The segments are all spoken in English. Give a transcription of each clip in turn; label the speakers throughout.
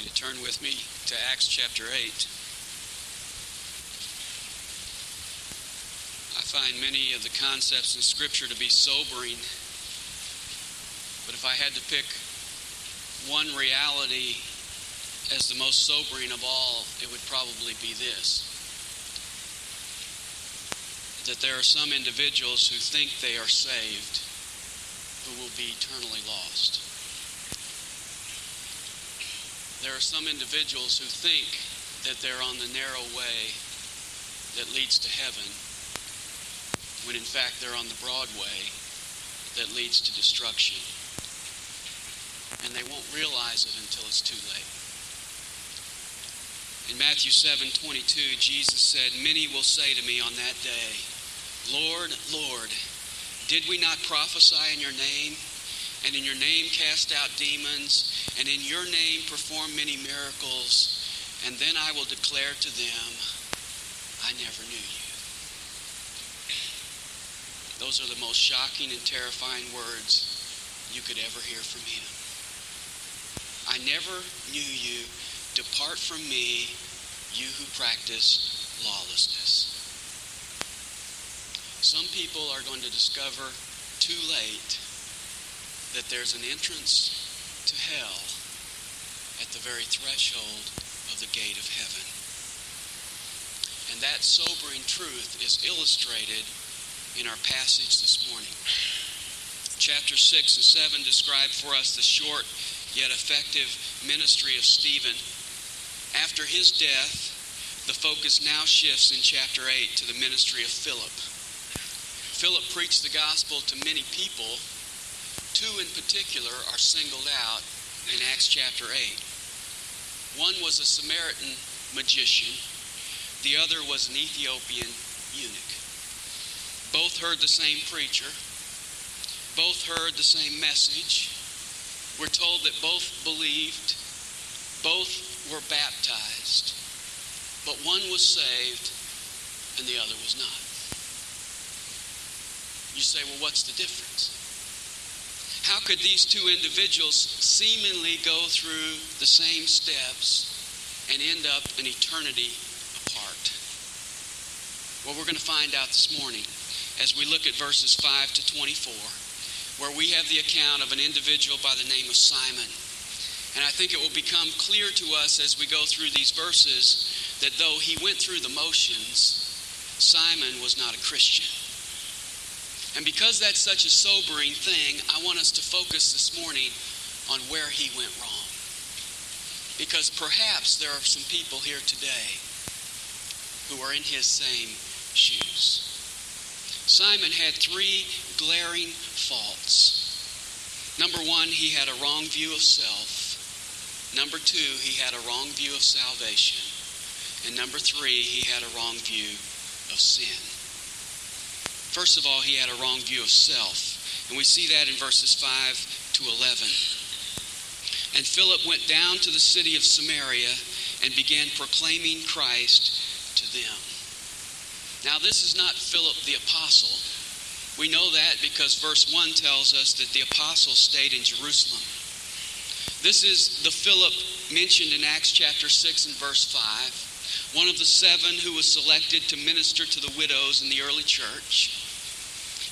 Speaker 1: you to turn with me to Acts chapter 8. I find many of the concepts in Scripture to be sobering, but if I had to pick one reality as the most sobering of all, it would probably be this that there are some individuals who think they are saved who will be eternally lost. There are some individuals who think that they're on the narrow way that leads to heaven, when in fact they're on the broad way that leads to destruction. And they won't realize it until it's too late. In Matthew 7 22, Jesus said, Many will say to me on that day, Lord, Lord, did we not prophesy in your name? And in your name cast out demons, and in your name perform many miracles? And then I will declare to them, I never knew you. Those are the most shocking and terrifying words you could ever hear from him. I never knew you. Depart from me, you who practice lawlessness. Some people are going to discover too late that there's an entrance to hell at the very threshold of the gate of heaven. And that sobering truth is illustrated in our passage this morning. Chapter 6 and 7 describe for us the short yet effective ministry of Stephen after his death, the focus now shifts in chapter 8 to the ministry of Philip. Philip preached the gospel to many people. Two in particular are singled out in Acts chapter 8. One was a Samaritan magician, the other was an Ethiopian eunuch. Both heard the same preacher, both heard the same message. We're told that both believed, both were baptized, but one was saved and the other was not. You say, well, what's the difference? How could these two individuals seemingly go through the same steps and end up an eternity apart? Well, we're going to find out this morning as we look at verses 5 to 24, where we have the account of an individual by the name of Simon. And I think it will become clear to us as we go through these verses that though he went through the motions, Simon was not a Christian. And because that's such a sobering thing, I want us to focus this morning on where he went wrong. Because perhaps there are some people here today who are in his same shoes. Simon had three glaring faults. Number one, he had a wrong view of self. Number two, he had a wrong view of salvation. And number three, he had a wrong view of sin. First of all, he had a wrong view of self. And we see that in verses 5 to 11. And Philip went down to the city of Samaria and began proclaiming Christ to them. Now, this is not Philip the apostle. We know that because verse 1 tells us that the apostle stayed in Jerusalem. This is the Philip mentioned in Acts chapter 6 and verse 5, one of the seven who was selected to minister to the widows in the early church.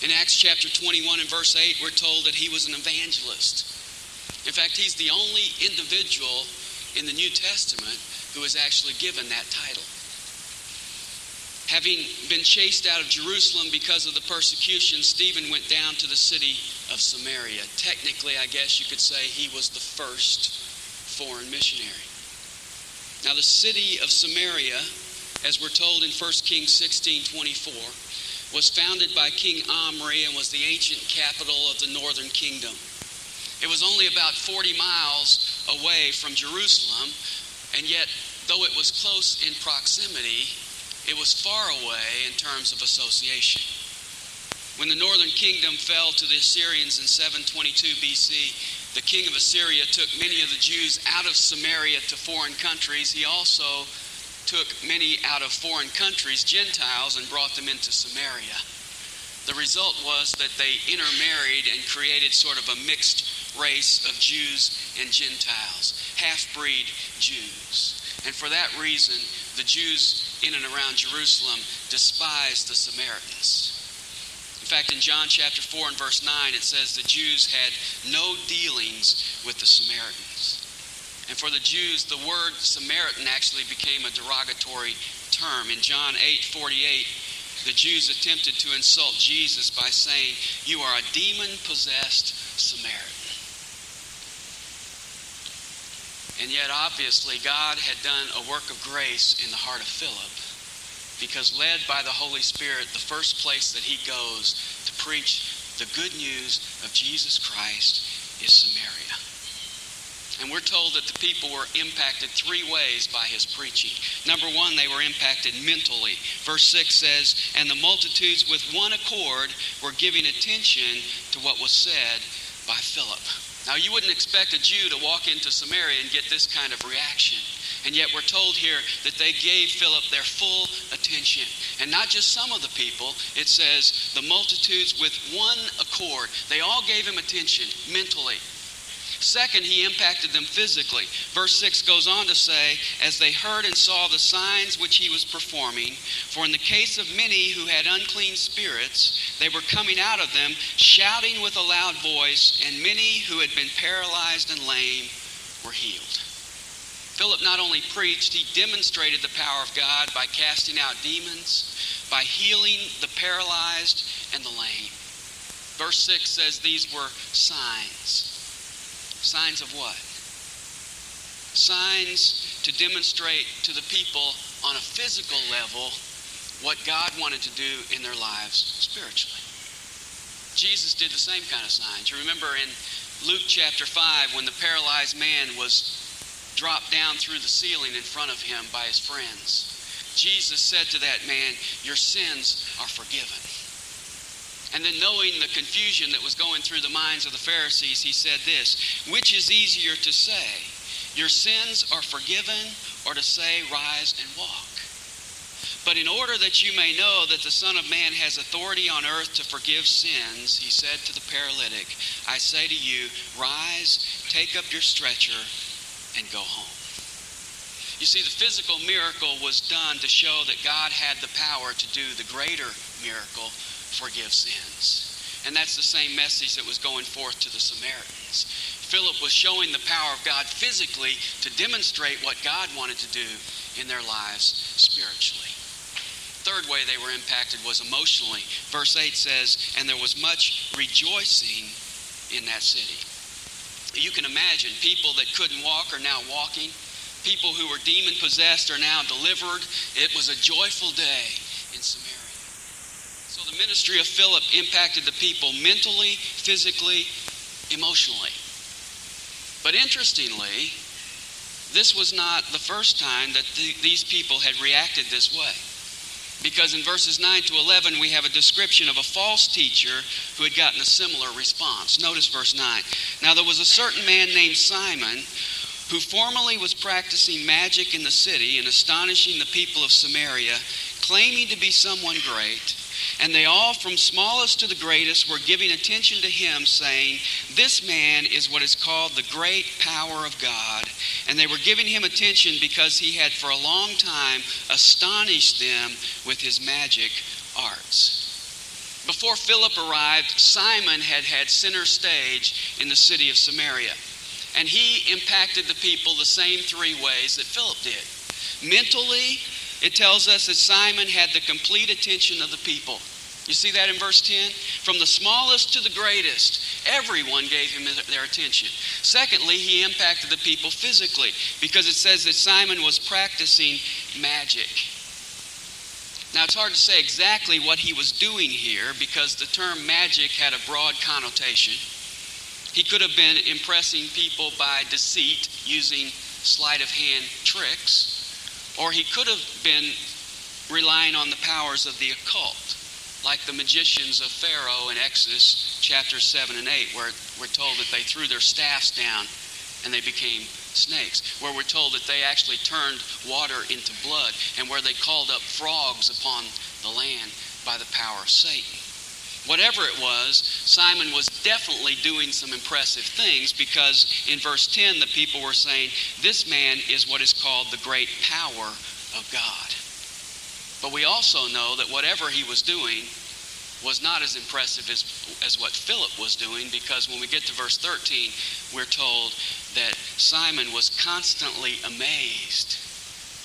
Speaker 1: In Acts chapter 21 and verse 8, we're told that he was an evangelist. In fact, he's the only individual in the New Testament who is actually given that title. Having been chased out of Jerusalem because of the persecution, Stephen went down to the city of Samaria. Technically, I guess you could say he was the first foreign missionary. Now, the city of Samaria, as we're told in 1 Kings 16 24, was founded by King Omri and was the ancient capital of the northern kingdom. It was only about 40 miles away from Jerusalem, and yet, though it was close in proximity, it was far away in terms of association. When the northern kingdom fell to the Assyrians in 722 BC, the king of Assyria took many of the Jews out of Samaria to foreign countries. He also took many out of foreign countries, Gentiles, and brought them into Samaria. The result was that they intermarried and created sort of a mixed race of Jews and Gentiles, half breed Jews. And for that reason, the Jews in and around Jerusalem despised the Samaritans. In fact, in John chapter 4 and verse 9, it says the Jews had no dealings with the Samaritans. And for the Jews, the word Samaritan actually became a derogatory term. In John 8 48, the Jews attempted to insult Jesus by saying, You are a demon possessed Samaritan. And yet, obviously, God had done a work of grace in the heart of Philip because, led by the Holy Spirit, the first place that he goes to preach the good news of Jesus Christ is Samaria. And we're told that the people were impacted three ways by his preaching. Number one, they were impacted mentally. Verse 6 says, And the multitudes with one accord were giving attention to what was said by Philip. Now, you wouldn't expect a Jew to walk into Samaria and get this kind of reaction. And yet, we're told here that they gave Philip their full attention. And not just some of the people, it says the multitudes with one accord. They all gave him attention mentally. Second, he impacted them physically. Verse 6 goes on to say, As they heard and saw the signs which he was performing, for in the case of many who had unclean spirits, they were coming out of them, shouting with a loud voice, and many who had been paralyzed and lame were healed. Philip not only preached, he demonstrated the power of God by casting out demons, by healing the paralyzed and the lame. Verse 6 says these were signs. Signs of what? Signs to demonstrate to the people on a physical level what God wanted to do in their lives spiritually. Jesus did the same kind of signs. You remember in Luke chapter 5 when the paralyzed man was dropped down through the ceiling in front of him by his friends. Jesus said to that man, Your sins are forgiven. And then, knowing the confusion that was going through the minds of the Pharisees, he said this Which is easier to say, Your sins are forgiven, or to say, Rise and walk? But in order that you may know that the Son of Man has authority on earth to forgive sins, he said to the paralytic, I say to you, Rise, take up your stretcher, and go home. You see, the physical miracle was done to show that God had the power to do the greater miracle forgive sins. And that's the same message that was going forth to the Samaritans. Philip was showing the power of God physically to demonstrate what God wanted to do in their lives spiritually. Third way they were impacted was emotionally. Verse 8 says, And there was much rejoicing in that city. You can imagine people that couldn't walk are now walking. People who were demon possessed are now delivered. It was a joyful day in Samaria the ministry of Philip impacted the people mentally, physically, emotionally. But interestingly, this was not the first time that the, these people had reacted this way. Because in verses 9 to 11, we have a description of a false teacher who had gotten a similar response. Notice verse 9. Now, there was a certain man named Simon who formerly was practicing magic in the city and astonishing the people of Samaria, claiming to be someone great. And they all, from smallest to the greatest, were giving attention to him, saying, This man is what is called the great power of God. And they were giving him attention because he had for a long time astonished them with his magic arts. Before Philip arrived, Simon had had center stage in the city of Samaria. And he impacted the people the same three ways that Philip did mentally, it tells us that Simon had the complete attention of the people. You see that in verse 10? From the smallest to the greatest, everyone gave him their attention. Secondly, he impacted the people physically because it says that Simon was practicing magic. Now, it's hard to say exactly what he was doing here because the term magic had a broad connotation. He could have been impressing people by deceit using sleight of hand tricks. Or he could have been relying on the powers of the occult, like the magicians of Pharaoh in Exodus chapter 7 and 8, where we're told that they threw their staffs down and they became snakes, where we're told that they actually turned water into blood, and where they called up frogs upon the land by the power of Satan. Whatever it was, Simon was definitely doing some impressive things because in verse 10, the people were saying, This man is what is called the great power of God. But we also know that whatever he was doing was not as impressive as, as what Philip was doing because when we get to verse 13, we're told that Simon was constantly amazed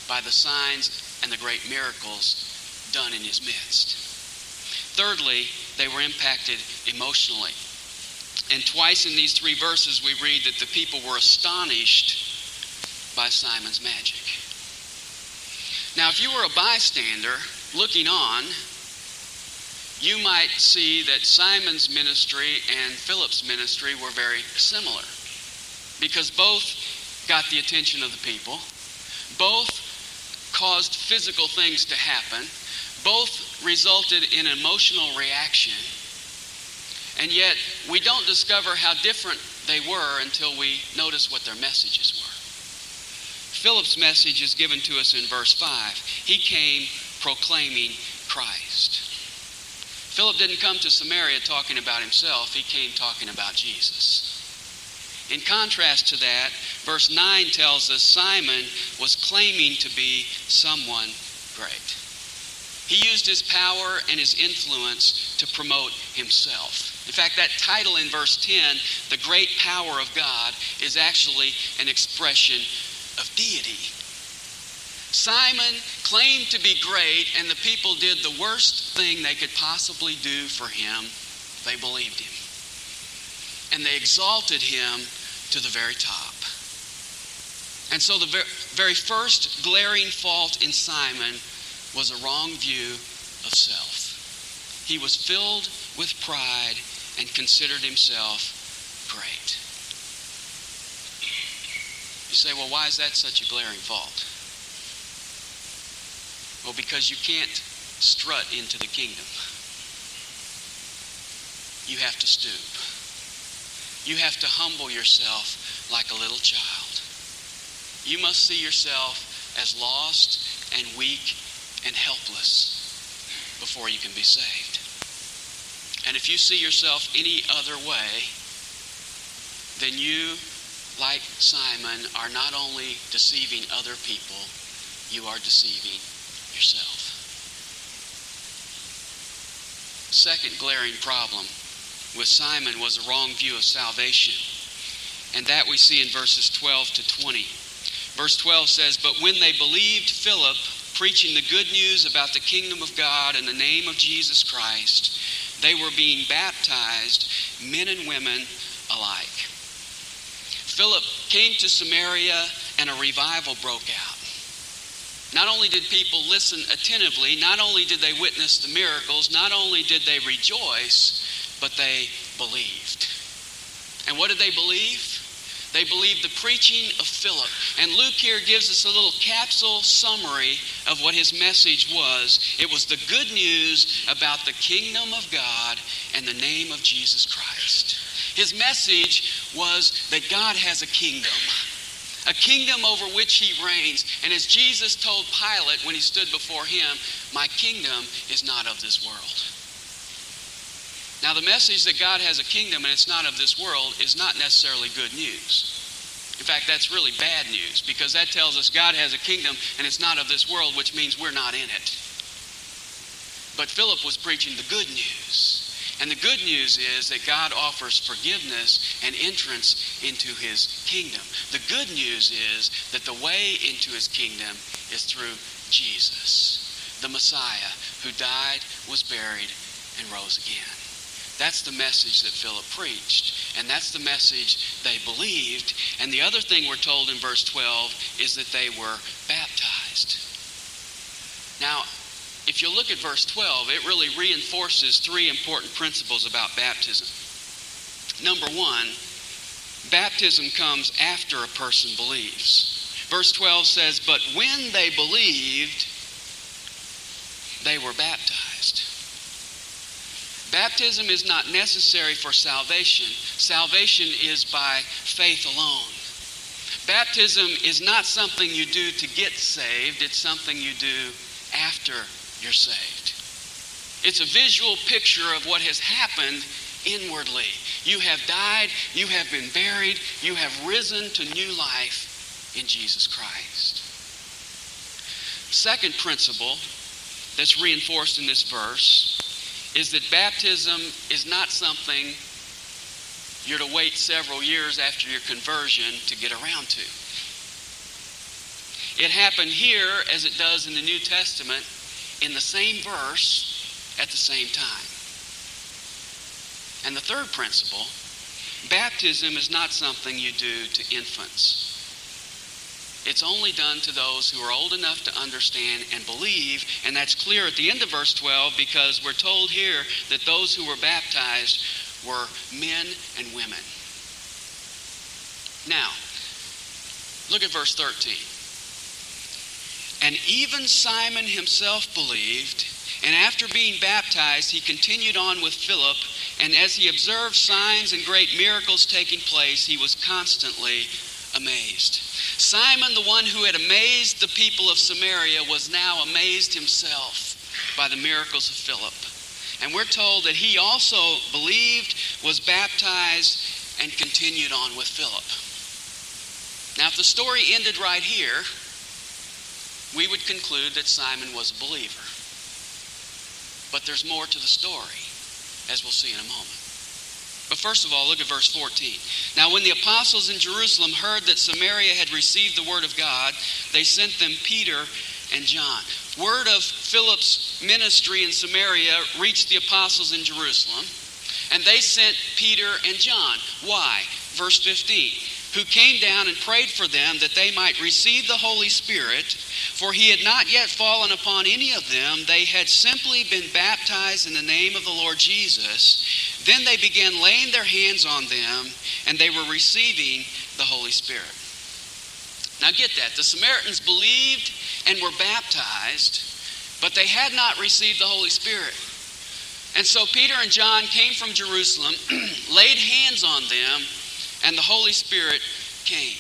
Speaker 1: by the signs and the great miracles done in his midst. Thirdly, they were impacted emotionally. And twice in these three verses, we read that the people were astonished by Simon's magic. Now, if you were a bystander looking on, you might see that Simon's ministry and Philip's ministry were very similar because both got the attention of the people, both caused physical things to happen, both resulted in emotional reaction, and yet we don't discover how different they were until we notice what their messages were. Philip's message is given to us in verse 5. He came proclaiming Christ. Philip didn't come to Samaria talking about himself, he came talking about Jesus. In contrast to that, verse 9 tells us Simon was claiming to be someone great. He used his power and his influence to promote himself. In fact, that title in verse 10, the great power of God, is actually an expression of deity. Simon claimed to be great, and the people did the worst thing they could possibly do for him. They believed him. And they exalted him to the very top. And so the very first glaring fault in Simon was a wrong view of self. He was filled with pride and considered himself great. You say, well, why is that such a glaring fault? Well, because you can't strut into the kingdom. You have to stoop. You have to humble yourself like a little child. You must see yourself as lost and weak and helpless before you can be saved. And if you see yourself any other way, then you, like Simon, are not only deceiving other people, you are deceiving yourself. Second glaring problem with Simon was a wrong view of salvation. And that we see in verses 12 to 20. Verse 12 says, But when they believed Philip, preaching the good news about the kingdom of God in the name of Jesus Christ, they were being baptized, men and women alike. Philip came to Samaria and a revival broke out. Not only did people listen attentively, not only did they witness the miracles, not only did they rejoice, but they believed. And what did they believe? They believed the preaching of Philip. And Luke here gives us a little capsule summary of what his message was. It was the good news about the kingdom of God and the name of Jesus Christ. His message was that God has a kingdom, a kingdom over which he reigns. And as Jesus told Pilate when he stood before him, My kingdom is not of this world. Now, the message that God has a kingdom and it's not of this world is not necessarily good news. In fact, that's really bad news because that tells us God has a kingdom and it's not of this world, which means we're not in it. But Philip was preaching the good news. And the good news is that God offers forgiveness and entrance into his kingdom. The good news is that the way into his kingdom is through Jesus, the Messiah, who died, was buried, and rose again. That's the message that Philip preached. And that's the message they believed. And the other thing we're told in verse 12 is that they were baptized. Now, if you look at verse 12, it really reinforces three important principles about baptism. Number one, baptism comes after a person believes. Verse 12 says, But when they believed, they were baptized. Baptism is not necessary for salvation. Salvation is by faith alone. Baptism is not something you do to get saved, it's something you do after you're saved. It's a visual picture of what has happened inwardly. You have died, you have been buried, you have risen to new life in Jesus Christ. Second principle that's reinforced in this verse is that baptism is not something you're to wait several years after your conversion to get around to. It happened here as it does in the New Testament in the same verse at the same time. And the third principle baptism is not something you do to infants. It's only done to those who are old enough to understand and believe, and that's clear at the end of verse 12 because we're told here that those who were baptized were men and women. Now, look at verse 13. And even Simon himself believed, and after being baptized, he continued on with Philip, and as he observed signs and great miracles taking place, he was constantly amazed. Simon, the one who had amazed the people of Samaria, was now amazed himself by the miracles of Philip. And we're told that he also believed, was baptized, and continued on with Philip. Now, if the story ended right here, we would conclude that Simon was a believer. But there's more to the story, as we'll see in a moment. But first of all, look at verse 14. Now, when the apostles in Jerusalem heard that Samaria had received the word of God, they sent them Peter and John. Word of Philip's ministry in Samaria reached the apostles in Jerusalem, and they sent Peter and John. Why? Verse 15 who came down and prayed for them that they might receive the Holy Spirit, for he had not yet fallen upon any of them. They had simply been baptized in the name of the Lord Jesus. Then they began laying their hands on them, and they were receiving the Holy Spirit. Now get that. The Samaritans believed and were baptized, but they had not received the Holy Spirit. And so Peter and John came from Jerusalem, laid hands on them, and the Holy Spirit came.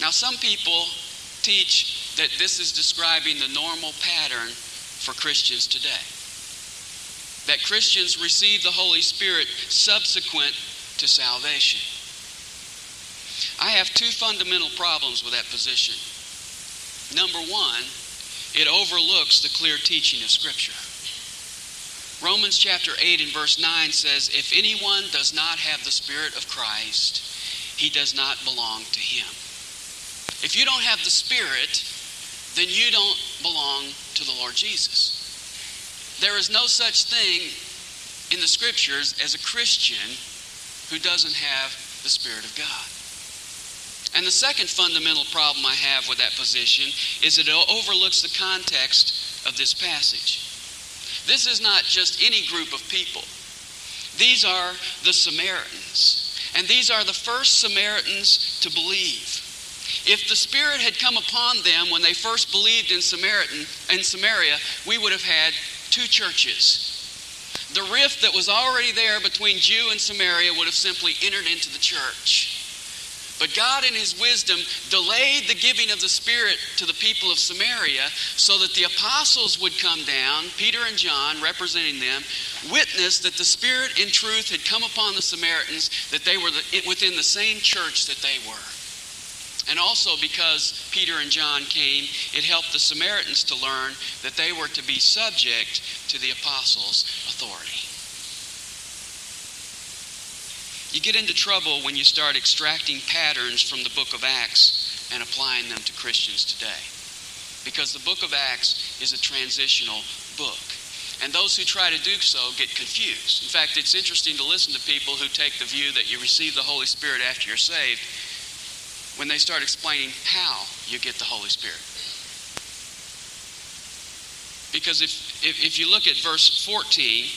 Speaker 1: Now, some people teach that this is describing the normal pattern for Christians today. That Christians receive the Holy Spirit subsequent to salvation. I have two fundamental problems with that position. Number one, it overlooks the clear teaching of Scripture. Romans chapter 8 and verse 9 says, If anyone does not have the Spirit of Christ, he does not belong to him. If you don't have the Spirit, then you don't belong to the Lord Jesus. There is no such thing in the Scriptures as a Christian who doesn't have the Spirit of God. And the second fundamental problem I have with that position is it overlooks the context of this passage. This is not just any group of people. These are the Samaritans. And these are the first Samaritans to believe. If the Spirit had come upon them when they first believed in, Samaritan, in Samaria, we would have had two churches. The rift that was already there between Jew and Samaria would have simply entered into the church. But God, in His wisdom, delayed the giving of the Spirit to the people of Samaria so that the apostles would come down, Peter and John representing them, witness that the Spirit in truth had come upon the Samaritans, that they were within the same church that they were. And also because Peter and John came, it helped the Samaritans to learn that they were to be subject to the apostles' authority. You get into trouble when you start extracting patterns from the book of Acts and applying them to Christians today. Because the book of Acts is a transitional book. And those who try to do so get confused. In fact, it's interesting to listen to people who take the view that you receive the Holy Spirit after you're saved when they start explaining how you get the Holy Spirit. Because if, if, if you look at verse 14,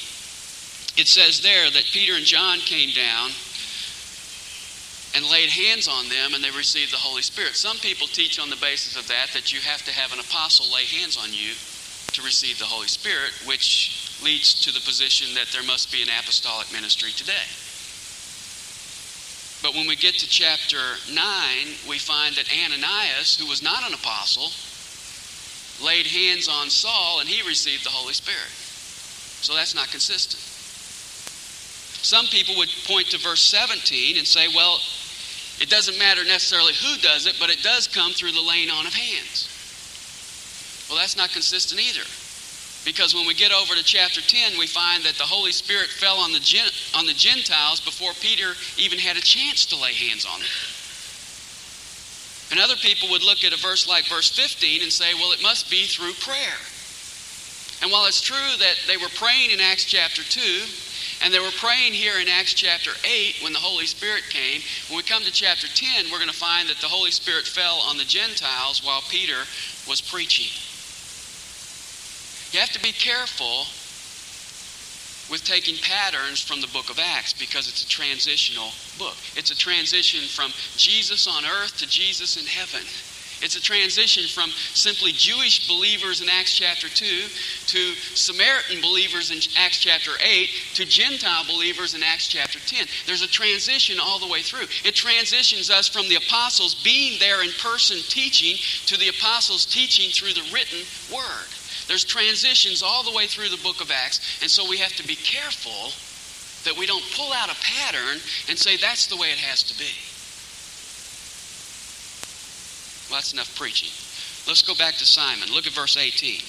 Speaker 1: it says there that Peter and John came down and laid hands on them and they received the Holy Spirit. Some people teach on the basis of that that you have to have an apostle lay hands on you to receive the Holy Spirit, which leads to the position that there must be an apostolic ministry today. But when we get to chapter 9, we find that Ananias, who was not an apostle, laid hands on Saul and he received the Holy Spirit. So that's not consistent. Some people would point to verse 17 and say, well, it doesn't matter necessarily who does it, but it does come through the laying on of hands. Well, that's not consistent either. Because when we get over to chapter 10, we find that the Holy Spirit fell on the, on the Gentiles before Peter even had a chance to lay hands on them. And other people would look at a verse like verse 15 and say, well, it must be through prayer. And while it's true that they were praying in Acts chapter 2, and they were praying here in Acts chapter 8 when the Holy Spirit came, when we come to chapter 10, we're going to find that the Holy Spirit fell on the Gentiles while Peter was preaching. You have to be careful with taking patterns from the book of Acts because it's a transitional book. It's a transition from Jesus on earth to Jesus in heaven. It's a transition from simply Jewish believers in Acts chapter 2 to Samaritan believers in Acts chapter 8 to Gentile believers in Acts chapter 10. There's a transition all the way through. It transitions us from the apostles being there in person teaching to the apostles teaching through the written word. There's transitions all the way through the book of Acts, and so we have to be careful that we don't pull out a pattern and say that's the way it has to be. Well, that's enough preaching. Let's go back to Simon. Look at verse 18.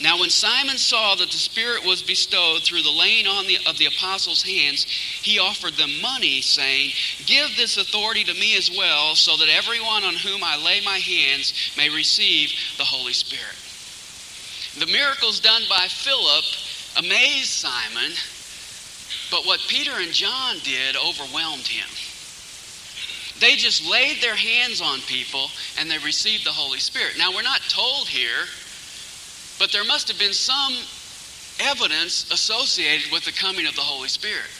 Speaker 1: Now, when Simon saw that the Spirit was bestowed through the laying on the, of the apostles' hands, he offered them money, saying, Give this authority to me as well, so that everyone on whom I lay my hands may receive the Holy Spirit. The miracles done by Philip amazed Simon, but what Peter and John did overwhelmed him. They just laid their hands on people and they received the Holy Spirit. Now, we're not told here, but there must have been some evidence associated with the coming of the Holy Spirit.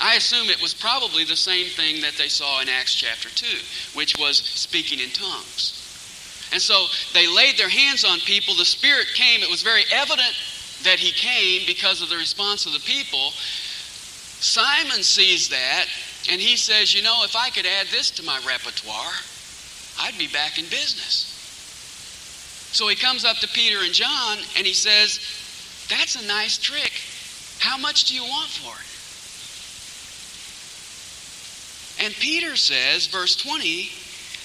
Speaker 1: I assume it was probably the same thing that they saw in Acts chapter 2, which was speaking in tongues. And so they laid their hands on people. The Spirit came. It was very evident that He came because of the response of the people. Simon sees that and he says, You know, if I could add this to my repertoire, I'd be back in business. So he comes up to Peter and John and he says, That's a nice trick. How much do you want for it? And Peter says, verse 20,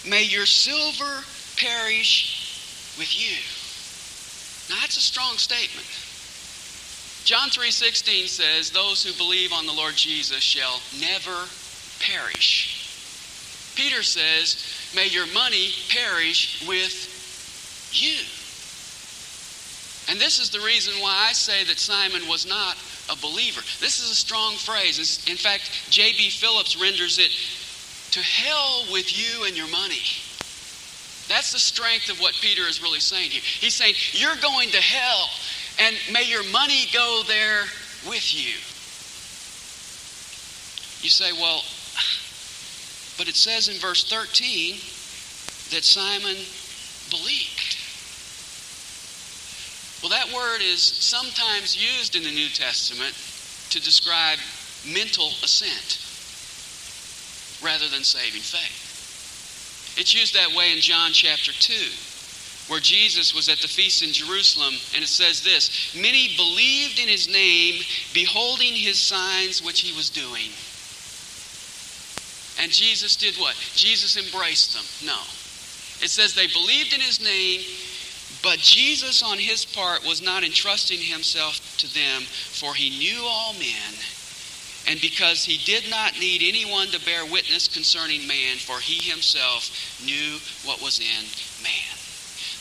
Speaker 1: May your silver perish with you. Now that's a strong statement. John 3:16 says, "Those who believe on the Lord Jesus shall never perish." Peter says, "May your money perish with you." And this is the reason why I say that Simon was not a believer. This is a strong phrase. In fact, J.B. Phillips renders it, "To hell with you and your money." That's the strength of what Peter is really saying here. He's saying, You're going to hell, and may your money go there with you. You say, Well, but it says in verse 13 that Simon believed. Well, that word is sometimes used in the New Testament to describe mental assent rather than saving faith. It's used that way in John chapter 2, where Jesus was at the feast in Jerusalem, and it says this Many believed in his name, beholding his signs which he was doing. And Jesus did what? Jesus embraced them. No. It says they believed in his name, but Jesus, on his part, was not entrusting himself to them, for he knew all men and because he did not need anyone to bear witness concerning man, for he himself knew what was in man.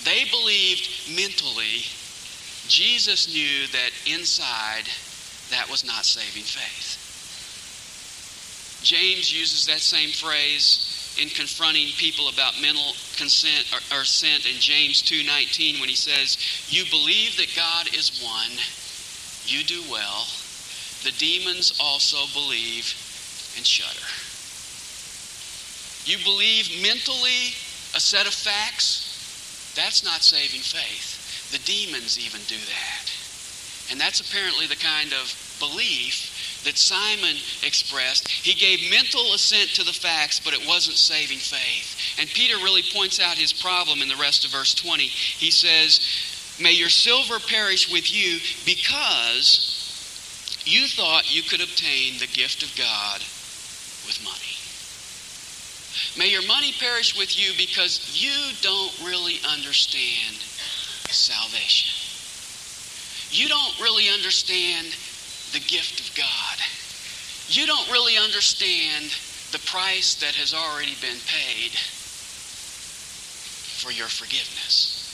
Speaker 1: They believed mentally. Jesus knew that inside that was not saving faith. James uses that same phrase in confronting people about mental consent or, or assent in James 2:19 when he says, "You believe that God is one, you do well." The demons also believe and shudder. You believe mentally a set of facts? That's not saving faith. The demons even do that. And that's apparently the kind of belief that Simon expressed. He gave mental assent to the facts, but it wasn't saving faith. And Peter really points out his problem in the rest of verse 20. He says, May your silver perish with you because you thought you could obtain the gift of God with money. May your money perish with you because you don't really understand salvation. You don't really understand the gift of God. You don't really understand the price that has already been paid for your forgiveness.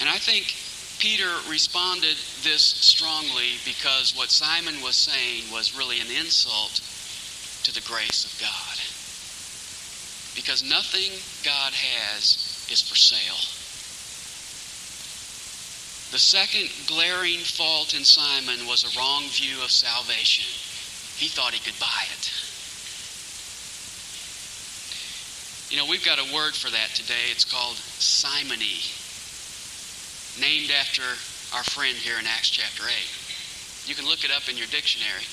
Speaker 1: And I think Peter responded this strongly because what Simon was saying was really an insult to the grace of God. Because nothing God has is for sale. The second glaring fault in Simon was a wrong view of salvation. He thought he could buy it. You know, we've got a word for that today. It's called simony named after our friend here in Acts chapter 8. You can look it up in your dictionary.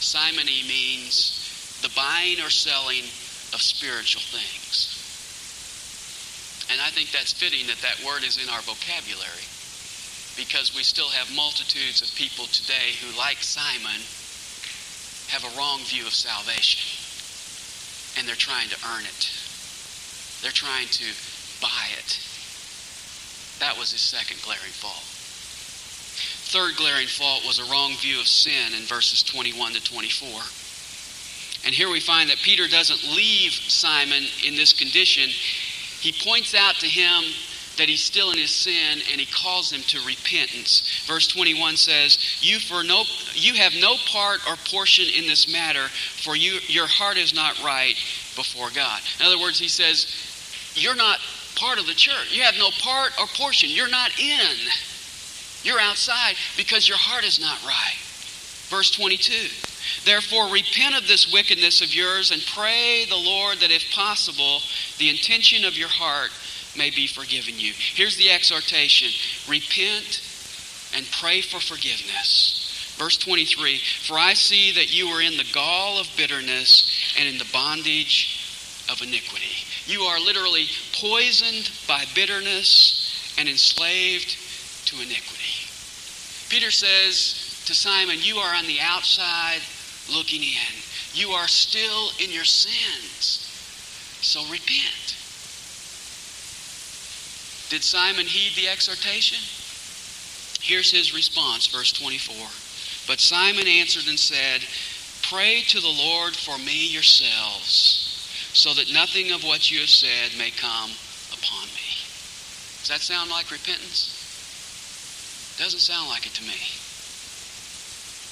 Speaker 1: Simony means the buying or selling of spiritual things. And I think that's fitting that that word is in our vocabulary because we still have multitudes of people today who, like Simon, have a wrong view of salvation. And they're trying to earn it. They're trying to buy it. That was his second glaring fault. Third glaring fault was a wrong view of sin in verses 21 to 24. And here we find that Peter doesn't leave Simon in this condition. He points out to him that he's still in his sin and he calls him to repentance. Verse 21 says, "You for no you have no part or portion in this matter, for you your heart is not right before God." In other words, he says, "You're not part of the church. You have no part or portion. You're not in. You're outside because your heart is not right. Verse 22. Therefore, repent of this wickedness of yours and pray the Lord that, if possible, the intention of your heart may be forgiven you. Here's the exhortation repent and pray for forgiveness. Verse 23 For I see that you are in the gall of bitterness and in the bondage of iniquity. You are literally poisoned by bitterness and enslaved to iniquity. Peter says to Simon, You are on the outside looking in. You are still in your sins. So repent. Did Simon heed the exhortation? Here's his response, verse 24. But Simon answered and said, Pray to the Lord for me yourselves so that nothing of what you have said may come upon me. Does that sound like repentance? Doesn't sound like it to me.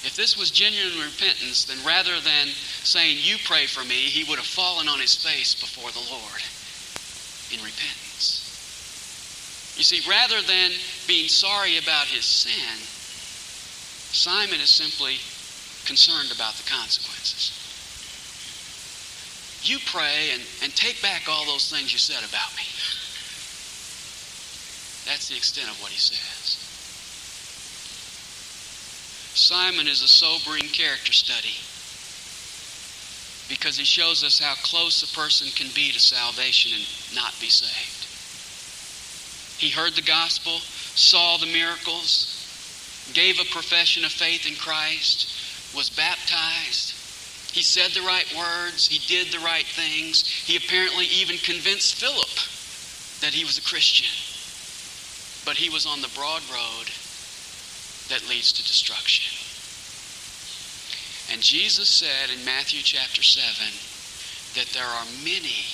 Speaker 1: If this was genuine repentance, then rather than saying, You pray for me, he would have fallen on his face before the Lord in repentance. You see, rather than being sorry about his sin, Simon is simply concerned about the consequences. You pray and, and take back all those things you said about me. That's the extent of what he says. Simon is a sobering character study because he shows us how close a person can be to salvation and not be saved. He heard the gospel, saw the miracles, gave a profession of faith in Christ, was baptized, he said the right words. He did the right things. He apparently even convinced Philip that he was a Christian. But he was on the broad road that leads to destruction. And Jesus said in Matthew chapter 7 that there are many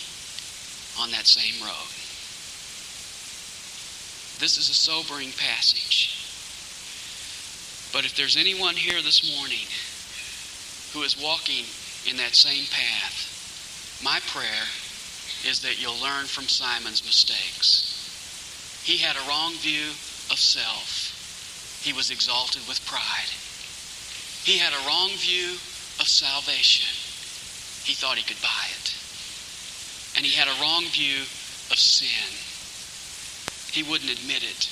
Speaker 1: on that same road. This is a sobering passage. But if there's anyone here this morning who is walking in that same path, my prayer is that you'll learn from Simon's mistakes. He had a wrong view of self. He was exalted with pride. He had a wrong view of salvation. He thought he could buy it. And he had a wrong view of sin. He wouldn't admit it.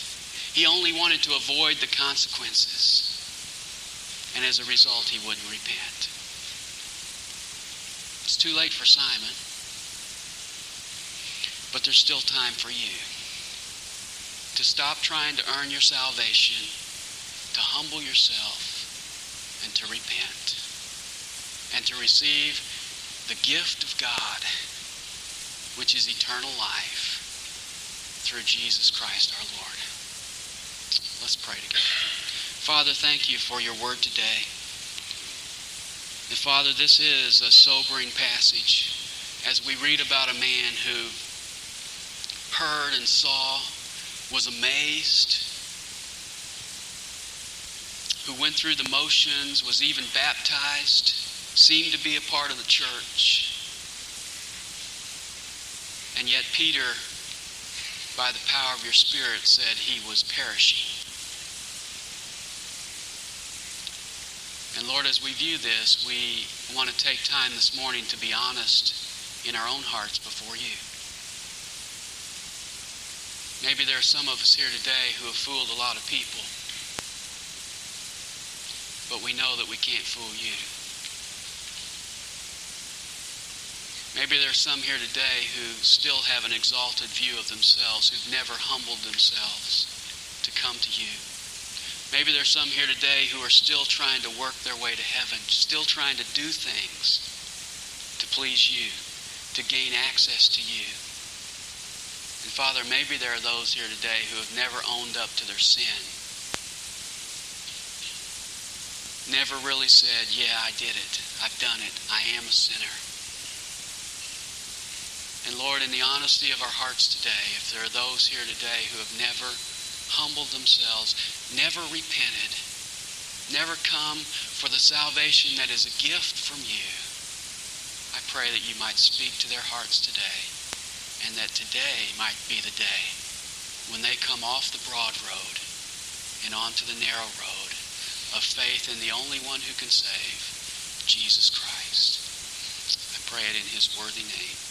Speaker 1: He only wanted to avoid the consequences. And as a result, he wouldn't repent. It's too late for Simon, but there's still time for you. to stop trying to earn your salvation, to humble yourself, and to repent, and to receive the gift of God, which is eternal life through Jesus Christ our Lord. Let's pray together. Father, thank you for your word today. And Father, this is a sobering passage as we read about a man who heard and saw, was amazed, who went through the motions, was even baptized, seemed to be a part of the church. And yet Peter, by the power of your Spirit, said he was perishing. And Lord, as we view this, we want to take time this morning to be honest in our own hearts before you. Maybe there are some of us here today who have fooled a lot of people, but we know that we can't fool you. Maybe there are some here today who still have an exalted view of themselves, who've never humbled themselves to come to you. Maybe there's some here today who are still trying to work their way to heaven, still trying to do things to please you, to gain access to you. And Father, maybe there are those here today who have never owned up to their sin. Never really said, yeah, I did it. I've done it. I am a sinner. And Lord, in the honesty of our hearts today, if there are those here today who have never humbled themselves, never repented, never come for the salvation that is a gift from you, I pray that you might speak to their hearts today and that today might be the day when they come off the broad road and onto the narrow road of faith in the only one who can save, Jesus Christ. I pray it in his worthy name.